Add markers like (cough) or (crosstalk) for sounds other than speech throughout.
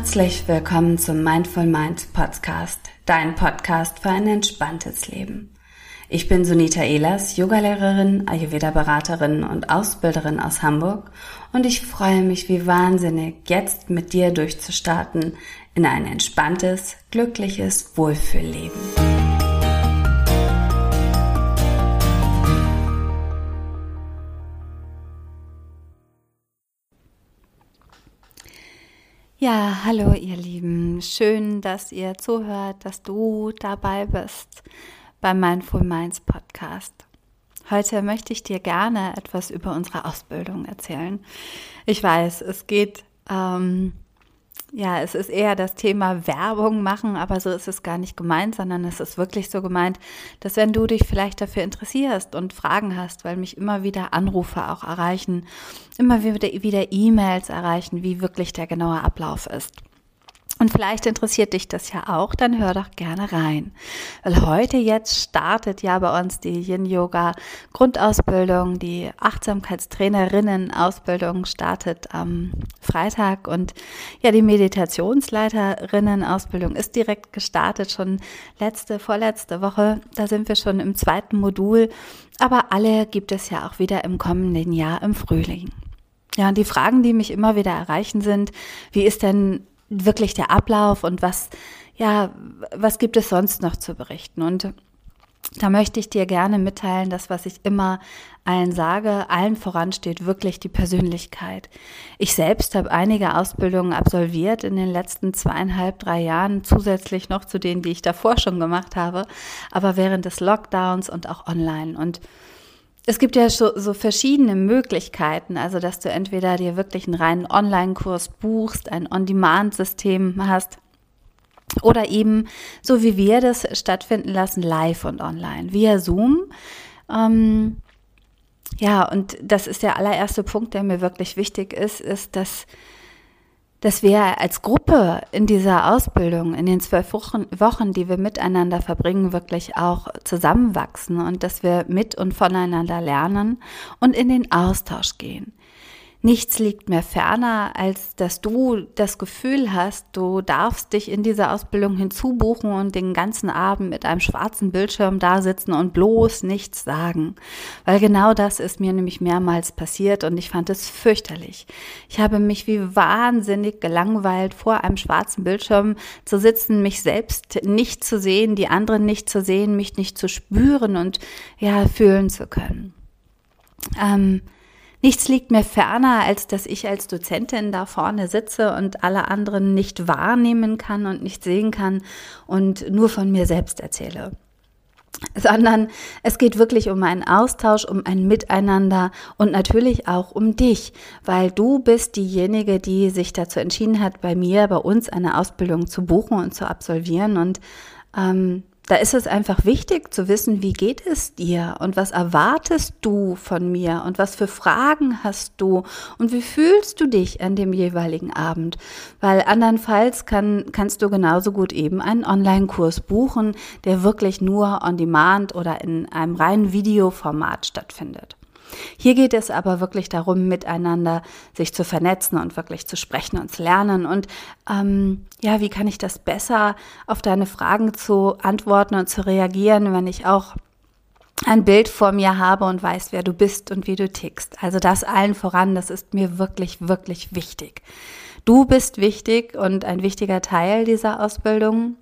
Herzlich willkommen zum Mindful Mind Podcast, dein Podcast für ein entspanntes Leben. Ich bin Sunita Ehlers, Yogalehrerin, Ayurveda-Beraterin und Ausbilderin aus Hamburg und ich freue mich wie wahnsinnig, jetzt mit dir durchzustarten in ein entspanntes, glückliches Wohlfühlleben. Ja, hallo ihr Lieben. Schön, dass ihr zuhört, dass du dabei bist beim Mindful Minds Podcast. Heute möchte ich dir gerne etwas über unsere Ausbildung erzählen. Ich weiß, es geht ähm, ja, es ist eher das Thema Werbung machen, aber so ist es gar nicht gemeint, sondern es ist wirklich so gemeint, dass wenn du dich vielleicht dafür interessierst und Fragen hast, weil mich immer wieder Anrufe auch erreichen, immer wieder E-Mails erreichen, wie wirklich der genaue Ablauf ist. Und vielleicht interessiert dich das ja auch, dann hör doch gerne rein. Weil heute jetzt startet ja bei uns die Yin Yoga Grundausbildung, die Achtsamkeitstrainerinnen Ausbildung startet am Freitag und ja, die Meditationsleiterinnen Ausbildung ist direkt gestartet, schon letzte, vorletzte Woche. Da sind wir schon im zweiten Modul. Aber alle gibt es ja auch wieder im kommenden Jahr im Frühling. Ja, und die Fragen, die mich immer wieder erreichen, sind, wie ist denn wirklich der Ablauf und was, ja, was gibt es sonst noch zu berichten? Und da möchte ich dir gerne mitteilen, dass was ich immer allen sage, allen voran steht wirklich die Persönlichkeit. Ich selbst habe einige Ausbildungen absolviert in den letzten zweieinhalb, drei Jahren, zusätzlich noch zu denen, die ich davor schon gemacht habe, aber während des Lockdowns und auch online. Und es gibt ja so, so verschiedene Möglichkeiten, also dass du entweder dir wirklich einen reinen Online-Kurs buchst, ein On-Demand-System hast oder eben, so wie wir das stattfinden lassen, live und online, via Zoom. Ähm, ja, und das ist der allererste Punkt, der mir wirklich wichtig ist, ist, dass dass wir als Gruppe in dieser Ausbildung, in den zwölf Wochen, die wir miteinander verbringen, wirklich auch zusammenwachsen und dass wir mit und voneinander lernen und in den Austausch gehen. Nichts liegt mir ferner, als dass du das Gefühl hast, du darfst dich in diese Ausbildung hinzubuchen und den ganzen Abend mit einem schwarzen Bildschirm da sitzen und bloß nichts sagen. Weil genau das ist mir nämlich mehrmals passiert und ich fand es fürchterlich. Ich habe mich wie wahnsinnig gelangweilt, vor einem schwarzen Bildschirm zu sitzen, mich selbst nicht zu sehen, die anderen nicht zu sehen, mich nicht zu spüren und ja, fühlen zu können. Ähm, Nichts liegt mir ferner, als dass ich als Dozentin da vorne sitze und alle anderen nicht wahrnehmen kann und nicht sehen kann und nur von mir selbst erzähle. Sondern es geht wirklich um einen Austausch, um ein Miteinander und natürlich auch um dich, weil du bist diejenige, die sich dazu entschieden hat, bei mir, bei uns eine Ausbildung zu buchen und zu absolvieren. Und ähm, da ist es einfach wichtig zu wissen, wie geht es dir und was erwartest du von mir und was für Fragen hast du und wie fühlst du dich an dem jeweiligen Abend. Weil andernfalls kann, kannst du genauso gut eben einen Online-Kurs buchen, der wirklich nur on demand oder in einem reinen Videoformat stattfindet. Hier geht es aber wirklich darum, miteinander sich zu vernetzen und wirklich zu sprechen und zu lernen. Und ähm, ja, wie kann ich das besser auf deine Fragen zu antworten und zu reagieren, wenn ich auch ein Bild vor mir habe und weiß, wer du bist und wie du tickst. Also das allen voran, das ist mir wirklich, wirklich wichtig. Du bist wichtig und ein wichtiger Teil dieser Ausbildung.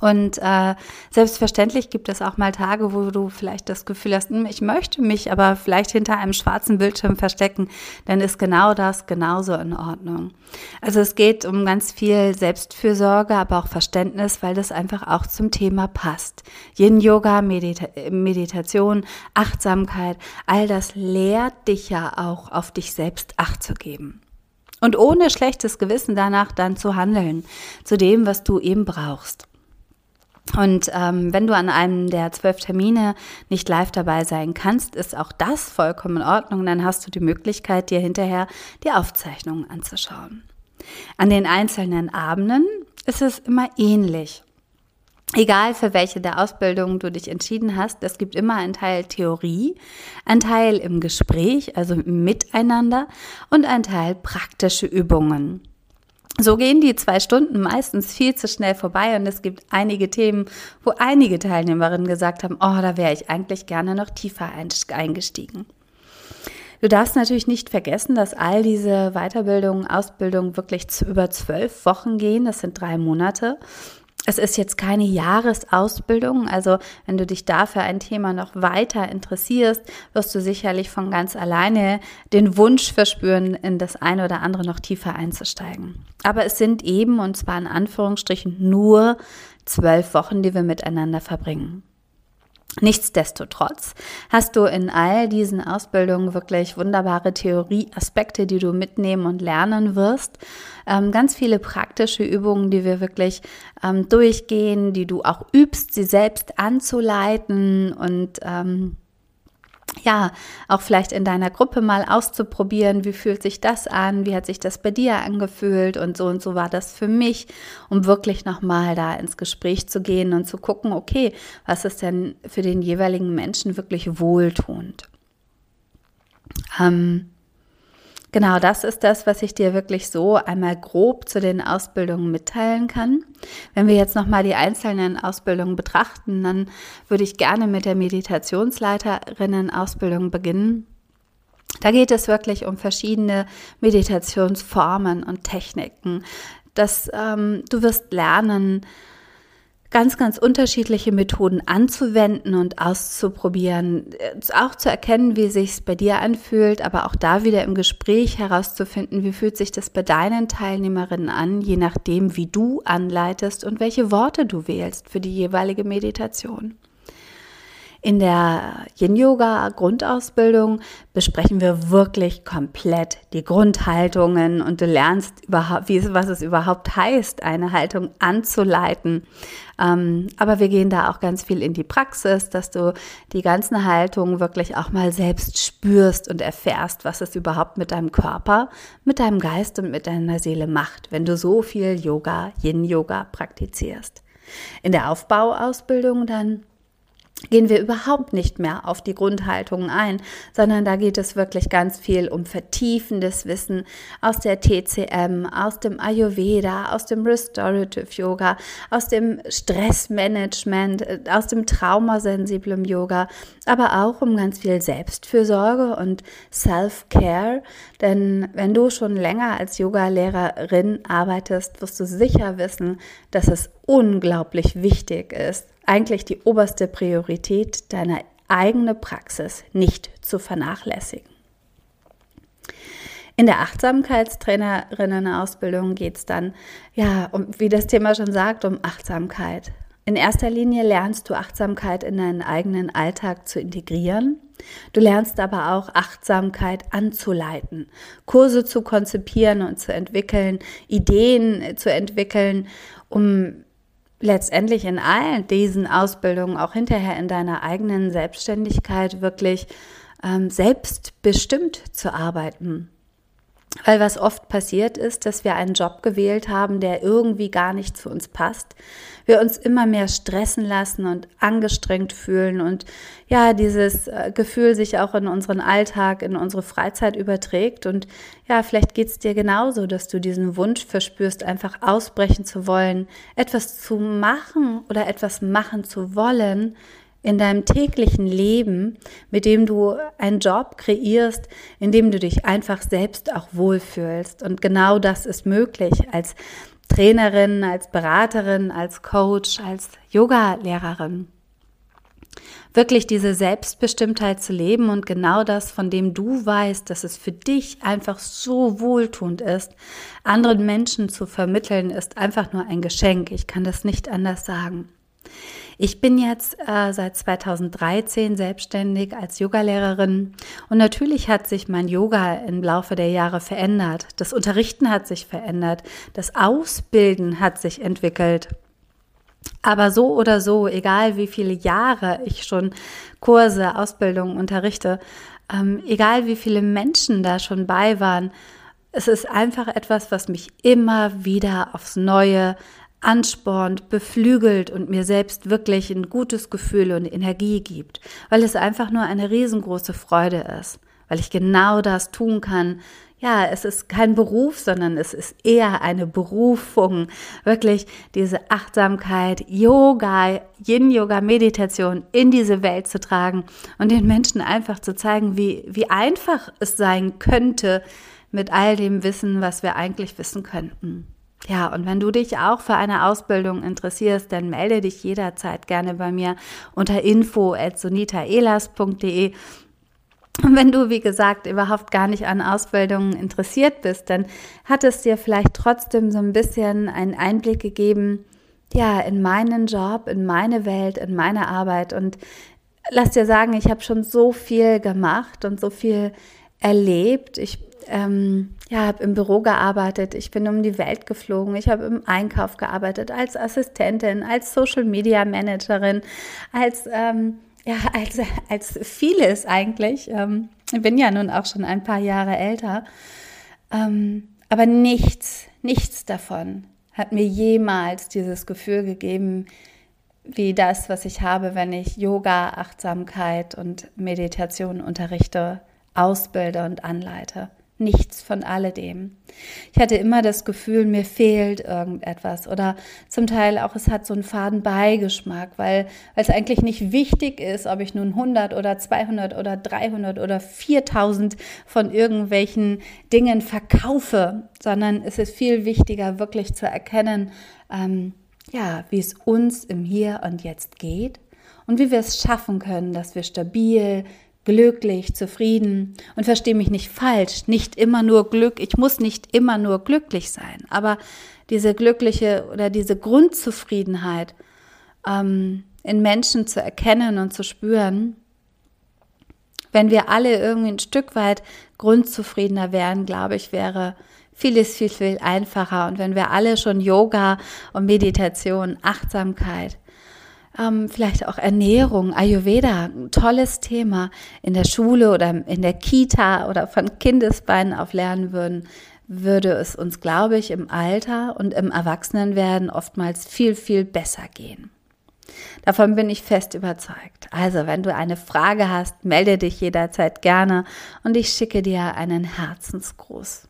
Und äh, selbstverständlich gibt es auch mal Tage, wo du vielleicht das Gefühl hast, hm, ich möchte mich aber vielleicht hinter einem schwarzen Bildschirm verstecken, dann ist genau das genauso in Ordnung. Also es geht um ganz viel Selbstfürsorge, aber auch Verständnis, weil das einfach auch zum Thema passt. Yin Yoga, Medita Meditation, Achtsamkeit, all das lehrt dich ja auch auf dich selbst Acht zu geben. Und ohne schlechtes Gewissen danach dann zu handeln, zu dem, was du eben brauchst. Und ähm, wenn du an einem der zwölf Termine nicht live dabei sein kannst, ist auch das vollkommen in Ordnung. Dann hast du die Möglichkeit, dir hinterher die Aufzeichnungen anzuschauen. An den einzelnen Abenden ist es immer ähnlich. Egal für welche der Ausbildungen du dich entschieden hast, es gibt immer einen Teil Theorie, einen Teil im Gespräch, also im Miteinander und einen Teil praktische Übungen So gehen die zwei Stunden meistens viel zu schnell vorbei und es gibt einige Themen, wo einige Teilnehmerinnen gesagt haben, oh, da wäre ich eigentlich gerne noch tiefer eingestiegen. Du darfst natürlich nicht vergessen, dass all diese Weiterbildungen, Ausbildungen wirklich über zwölf Wochen gehen. Das sind drei Monate. Es ist jetzt keine Jahresausbildung, also wenn du dich dafür ein Thema noch weiter interessierst, wirst du sicherlich von ganz alleine den Wunsch verspüren, in das eine oder andere noch tiefer einzusteigen. Aber es sind eben, und zwar in Anführungsstrichen, nur zwölf Wochen, die wir miteinander verbringen. Nichtsdestotrotz hast du in all diesen Ausbildungen wirklich wunderbare Theorieaspekte, die du mitnehmen und lernen wirst. Ähm, ganz viele praktische Übungen, die wir wirklich ähm, durchgehen, die du auch übst, sie selbst anzuleiten und ähm, ja, auch vielleicht in deiner Gruppe mal auszuprobieren, wie fühlt sich das an, wie hat sich das bei dir angefühlt und so und so war das für mich, um wirklich nochmal da ins Gespräch zu gehen und zu gucken, okay, was ist denn für den jeweiligen Menschen wirklich wohltuend. Ähm, Genau, das ist das, was ich dir wirklich so einmal grob zu den Ausbildungen mitteilen kann. Wenn wir jetzt nochmal die einzelnen Ausbildungen betrachten, dann würde ich gerne mit der Meditationsleiterinnen-Ausbildung beginnen. Da geht es wirklich um verschiedene Meditationsformen und Techniken. Das, ähm, du wirst lernen, ganz, ganz unterschiedliche Methoden anzuwenden und auszuprobieren, auch zu erkennen, wie sich es bei dir anfühlt, aber auch da wieder im Gespräch herauszufinden, wie fühlt sich das bei deinen Teilnehmerinnen an, je nachdem, wie du anleitest und welche Worte du wählst für die jeweilige Meditation. In der Yin-Yoga-Grundausbildung besprechen wir wirklich komplett die Grundhaltungen und du lernst überhaupt, wie, was es überhaupt heißt, eine Haltung anzuleiten. Ähm, aber wir gehen da auch ganz viel in die Praxis, dass du die ganzen Haltungen wirklich auch mal selbst spürst und erfährst, was es überhaupt mit deinem Körper, mit deinem Geist und mit deiner Seele macht, wenn du so viel Yoga, Yin-Yoga praktizierst. In der Aufbauausbildung dann gehen wir überhaupt nicht mehr auf die Grundhaltungen ein, sondern da geht es wirklich ganz viel um vertiefendes Wissen aus der TCM, aus dem Ayurveda, aus dem Restorative Yoga, aus dem Stressmanagement, äh, aus dem traumasensiblen Yoga, aber auch um ganz viel Selbstfürsorge und Self-Care. Denn wenn du schon länger als Yogalehrerin arbeitest, wirst du sicher wissen, dass es unglaublich wichtig ist, eigentlich die oberste Priorität, deiner eigene Praxis nicht zu vernachlässigen. In der Achtsamkeitstrainerinnen-Ausbildung geht es dann, ja, um, wie das Thema schon sagt, um Achtsamkeit. In erster Linie lernst du Achtsamkeit in deinen eigenen Alltag zu integrieren. Du lernst aber auch Achtsamkeit anzuleiten, Kurse zu konzipieren und zu entwickeln, Ideen zu entwickeln, um letztendlich in all diesen Ausbildungen, auch hinterher in deiner eigenen Selbstständigkeit wirklich ähm, selbstbestimmt zu arbeiten. Weil was oft passiert ist, dass wir einen Job gewählt haben, der irgendwie gar nicht zu uns passt. Wir uns immer mehr stressen lassen und angestrengt fühlen und ja, dieses äh, Gefühl sich auch in unseren Alltag, in unsere Freizeit überträgt. Und ja, vielleicht geht es dir genauso, dass du diesen Wunsch verspürst, einfach ausbrechen zu wollen, etwas zu machen oder etwas machen zu wollen, in deinem täglichen Leben, mit dem du einen Job kreierst, in dem du dich einfach selbst auch wohlfühlst. Und genau das ist möglich als Trainerin, als Beraterin, als Coach, als Yoga-Lehrerin. Wirklich diese Selbstbestimmtheit zu leben und genau das, von dem du weißt, dass es für dich einfach so wohltuend ist, anderen Menschen zu vermitteln, ist einfach nur ein Geschenk. Ich kann das nicht anders sagen. Ich bin jetzt äh, seit 2013 selbstständig als Yogalehrerin und natürlich hat sich mein Yoga im Laufe der Jahre verändert. Das Unterrichten hat sich verändert, das Ausbilden hat sich entwickelt. Aber so oder so, egal wie viele Jahre ich schon Kurse, Ausbildungen unterrichte, ähm, egal wie viele Menschen da schon bei waren, es ist einfach etwas, was mich immer wieder aufs Neue anspornt, beflügelt und mir selbst wirklich ein gutes Gefühl und Energie gibt, weil es einfach nur eine riesengroße Freude ist, weil ich genau das tun kann. Ja, es ist kein Beruf, sondern es ist eher eine Berufung, wirklich diese Achtsamkeit, Yoga, Yin-Yoga, Meditation in diese Welt zu tragen und den Menschen einfach zu zeigen, wie, wie einfach es sein könnte mit all dem Wissen, was wir eigentlich wissen könnten. Ja, und wenn du dich auch für eine Ausbildung interessierst, dann melde dich jederzeit gerne bei mir unter info@sonitaelas.de. Und wenn du, wie gesagt, überhaupt gar nicht an Ausbildungen interessiert bist, dann hat es dir vielleicht trotzdem so ein bisschen einen Einblick gegeben, ja, in meinen Job, in meine Welt, in meine Arbeit. Und lass dir sagen, ich habe schon so viel gemacht und so viel erlebt. Ich ähm, ja, habe im Büro gearbeitet, ich bin um die Welt geflogen, ich habe im Einkauf gearbeitet, als Assistentin, als Social Media Managerin, als, ähm, ja, (laughs) als, als vieles eigentlich. Ähm, ich bin ja nun auch schon ein paar Jahre älter. Ähm, aber nichts, nichts davon hat mir jemals dieses Gefühl gegeben, wie das, was ich habe, wenn ich Yoga, Achtsamkeit und Meditation unterrichte, ausbilde und anleite nichts von alledem. Ich hatte immer das Gefühl, mir fehlt irgendetwas oder zum Teil auch, es hat so einen faden Beigeschmack, weil, weil es eigentlich nicht wichtig ist, ob ich nun 100 oder 200 oder 300 oder 4000 von irgendwelchen Dingen verkaufe, sondern es ist viel wichtiger, wirklich zu erkennen, ähm, ja, wie es uns im Hier und Jetzt geht und wie wir es schaffen können, dass wir stabil, glücklich, zufrieden und verstehe mich nicht falsch, nicht immer nur Glück, ich muss nicht immer nur glücklich sein, aber diese glückliche oder diese Grundzufriedenheit ähm, in Menschen zu erkennen und zu spüren, wenn wir alle irgendwie ein Stück weit grundzufriedener wären, glaube ich, wäre vieles viel, viel einfacher. Und wenn wir alle schon Yoga und Meditation, Achtsamkeit, ähm, vielleicht auch Ernährung, Ayurveda, ein tolles Thema in der Schule oder in der Kita oder von Kindesbeinen auf lernen würden, würde es uns, glaube ich, im Alter und im Erwachsenenwerden oftmals viel, viel besser gehen. Davon bin ich fest überzeugt. Also, wenn du eine Frage hast, melde dich jederzeit gerne und ich schicke dir einen Herzensgruß.